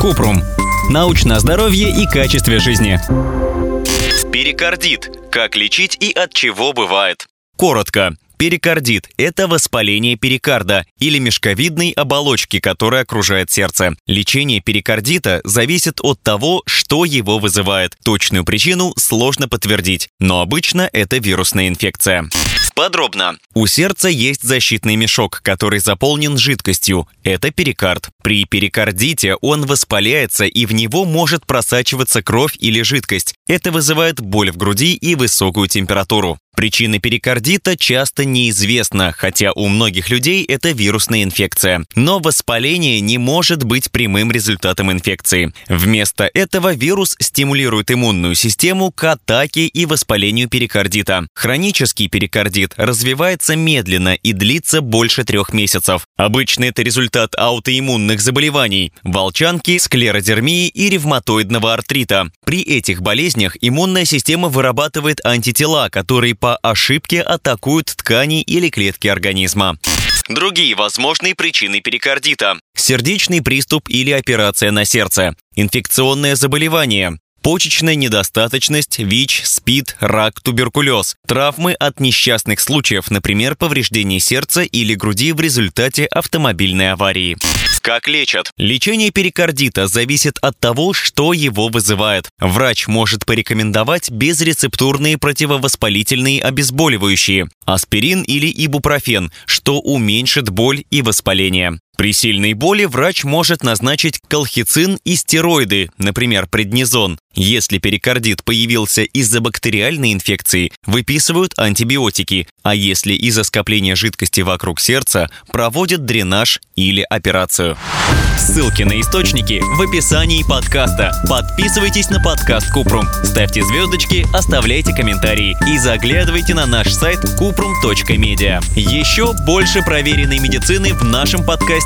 Купрум. Научное здоровье и качестве жизни. Перикардит. Как лечить и от чего бывает? Коротко. Перикардит – это воспаление перикарда или мешковидной оболочки, которая окружает сердце. Лечение перикардита зависит от того, что его вызывает. Точную причину сложно подтвердить, но обычно это вирусная инфекция. Подробно. У сердца есть защитный мешок, который заполнен жидкостью. Это перикард. При перикардите он воспаляется и в него может просачиваться кровь или жидкость. Это вызывает боль в груди и высокую температуру. Причина перикардита часто неизвестна, хотя у многих людей это вирусная инфекция. Но воспаление не может быть прямым результатом инфекции. Вместо этого вирус стимулирует иммунную систему к атаке и воспалению перикардита. Хронический перикардит развивается медленно и длится больше трех месяцев. Обычно это результат аутоиммунных заболеваний – волчанки, склеродермии и ревматоидного артрита. При этих болезнях иммунная система вырабатывает антитела, которые по ошибке атакуют ткани или клетки организма. Другие возможные причины перикардита. Сердечный приступ или операция на сердце. Инфекционное заболевание почечная недостаточность, ВИЧ, СПИД, рак, туберкулез, травмы от несчастных случаев, например, повреждение сердца или груди в результате автомобильной аварии. Как лечат? Лечение перикардита зависит от того, что его вызывает. Врач может порекомендовать безрецептурные противовоспалительные обезболивающие, аспирин или ибупрофен, что уменьшит боль и воспаление. При сильной боли врач может назначить колхицин и стероиды, например, преднизон. Если перикардит появился из-за бактериальной инфекции, выписывают антибиотики, а если из-за скопления жидкости вокруг сердца, проводят дренаж или операцию. Ссылки на источники в описании подкаста. Подписывайтесь на подкаст Купрум, ставьте звездочки, оставляйте комментарии и заглядывайте на наш сайт kuprum.media. Еще больше проверенной медицины в нашем подкасте